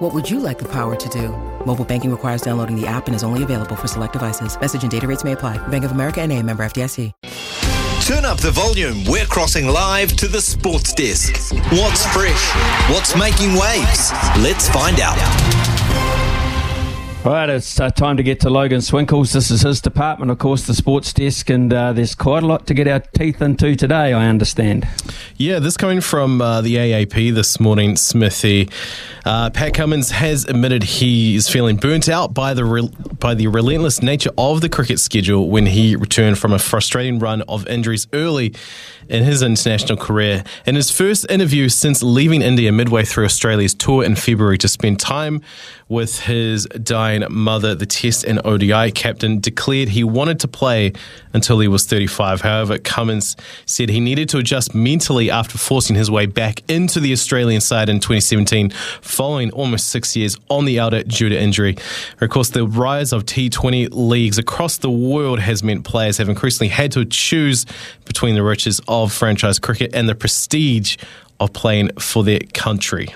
What would you like the power to do? Mobile banking requires downloading the app and is only available for select devices. Message and data rates may apply. Bank of America and a member FDIC. Turn up the volume. We're crossing live to the sports desk. What's fresh? What's making waves? Let's find out. Right, it's uh, time to get to Logan Swinkles. This is his department, of course, the sports desk, and uh, there's quite a lot to get our teeth into today, I understand. Yeah, this coming from uh, the AAP this morning, Smithy. Uh, Pat Cummins has admitted he is feeling burnt out by the re- by the relentless nature of the cricket schedule when he returned from a frustrating run of injuries early in his international career. In his first interview since leaving India midway through Australia's tour in February to spend time with his dying mother, the Test and ODI captain declared he wanted to play until he was 35. However, Cummins said he needed to adjust mentally after forcing his way back into the Australian side in 2017, following almost six years on the outer due to injury. Of course, the rise of T20 leagues across the world has meant players have increasingly had to choose between the riches of franchise cricket and the prestige of playing for their country.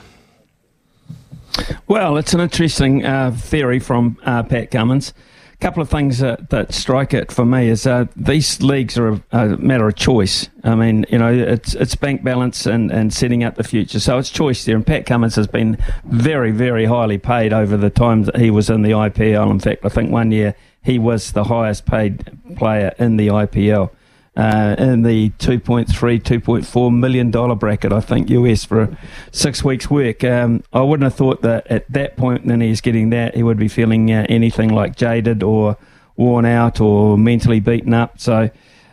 Well, it's an interesting uh, theory from uh, Pat Cummins. A couple of things that, that strike it for me is uh, these leagues are a, a, matter of choice. I mean, you know, it's it's bank balance and, and setting up the future. So it's choice there. And Pat Cummins has been very, very highly paid over the time that he was in the IPL. In fact, I think one year he was the highest paid player in the IPL uh, in the 2.3, 2.4 million dollar bracket, I think US for six weeks' work. Um, I wouldn't have thought that at that point, when he's getting that, he would be feeling uh, anything like jaded or worn out or mentally beaten up. So.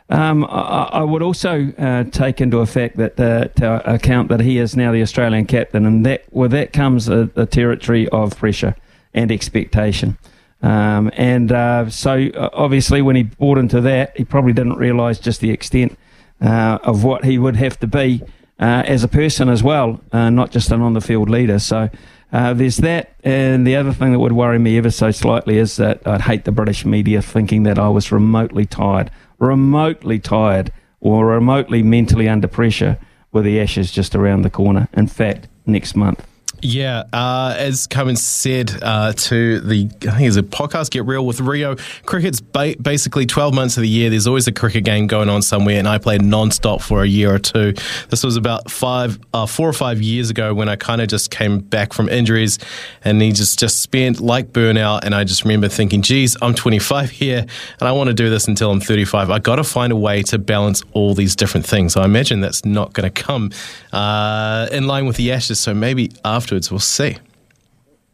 Um, I, I, would also uh, take into effect that uh, to account that he is now the Australian captain, and that with that comes a, a territory of pressure and expectation. Um, and uh, so, uh, obviously, when he bought into that, he probably didn't realise just the extent uh, of what he would have to be uh, as a person as well, uh, not just an on the field leader. So, uh, there's that. And the other thing that would worry me ever so slightly is that I'd hate the British media thinking that I was remotely tired, remotely tired, or remotely mentally under pressure with the Ashes just around the corner. In fact, next month. Yeah, uh, as Cummins said uh, to the, I think it's a podcast, Get Real with Rio, cricket's ba- basically 12 months of the year. There's always a cricket game going on somewhere, and I played non-stop for a year or two. This was about five, uh, four or five years ago when I kind of just came back from injuries, and he just, just spent like burnout, and I just remember thinking, geez, I'm 25 here, and I want to do this until I'm 35. I got to find a way to balance all these different things. I imagine that's not going to come uh, in line with the Ashes, so maybe after afterwards. We'll see.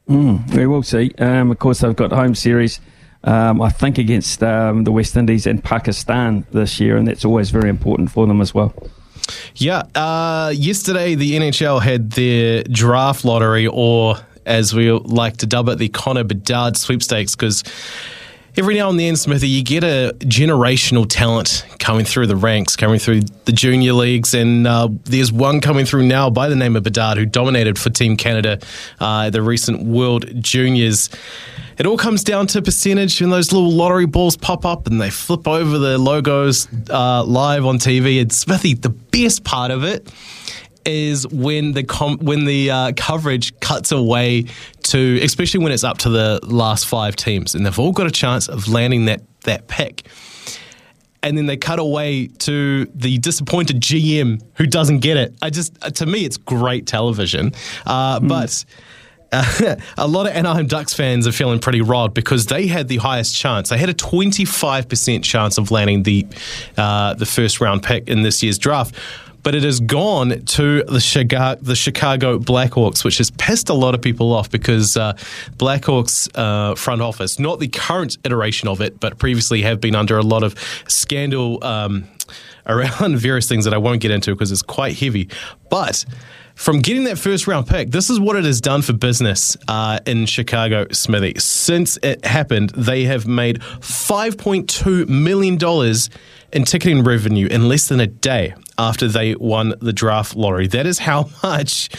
Mm, we will see. Um, of course, they've got home series. Um, I think against um, the West Indies and Pakistan this year, and that's always very important for them as well. Yeah. Uh, yesterday, the NHL had their draft lottery, or as we like to dub it, the Connor Bedard sweepstakes, because every now and then, Smithy, you get a generational talent coming through the ranks, coming through the junior leagues, and uh, there's one coming through now by the name of Bedard who dominated for Team Canada uh, the recent World Juniors. It all comes down to percentage, and those little lottery balls pop up and they flip over the logos uh, live on TV. And Smithy, the best part of it is when the com- when the uh, coverage cuts away to, especially when it's up to the last five teams, and they've all got a chance of landing that that pick. And then they cut away to the disappointed GM who doesn't get it. I just, to me, it's great television. Uh, mm. But uh, a lot of Anaheim Ducks fans are feeling pretty robbed because they had the highest chance. They had a 25% chance of landing the uh, the first round pick in this year's draft but it has gone to the Chicago, the Chicago Blackhawks, which has pissed a lot of people off because uh, Blackhawks uh, front office, not the current iteration of it, but previously have been under a lot of scandal um, around various things that I won't get into because it's quite heavy. But from getting that first round pick, this is what it has done for business uh, in Chicago, Smithy. Since it happened, they have made $5.2 million in ticketing revenue in less than a day after they won the draft lottery. That is how much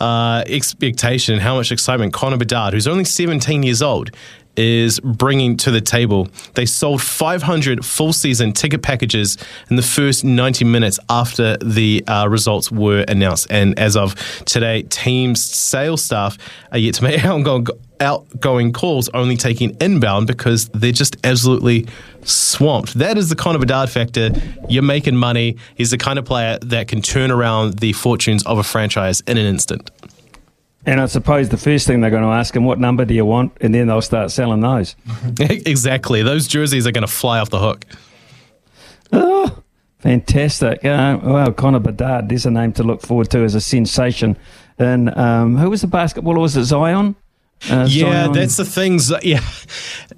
uh, expectation, and how much excitement Connor Bedard, who's only 17 years old, is bringing to the table. They sold 500 full season ticket packages in the first 90 minutes after the uh, results were announced. And as of today, team's sales staff are yet to make outgoing, outgoing calls, only taking inbound because they're just absolutely swamped. That is the Connor Bedard factor. You're making money. He's the kind of player that can turn around the fortunes of a franchise in an instant. And I suppose the first thing they're going to ask him, what number do you want? And then they'll start selling those. exactly. Those jerseys are going to fly off the hook. Oh, fantastic. Uh, well, Connor Bedard, there's a name to look forward to as a sensation. And um, who was the basketballer? Was it Zion? Uh, yeah, that's the things. Yeah,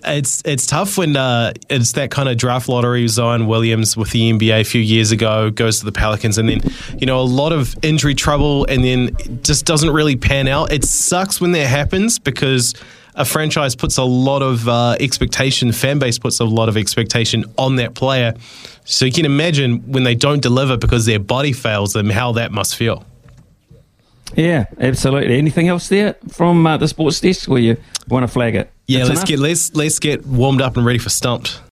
it's it's tough when uh, it's that kind of draft lottery. Zion Williams with the NBA a few years ago goes to the Pelicans, and then you know a lot of injury trouble, and then just doesn't really pan out. It sucks when that happens because a franchise puts a lot of uh, expectation, fan base puts a lot of expectation on that player. So you can imagine when they don't deliver because their body fails them, how that must feel. Yeah, absolutely. Anything else there from uh, the sports desk where you want to flag it? Yeah, That's let's enough? get let's let's get warmed up and ready for stumped.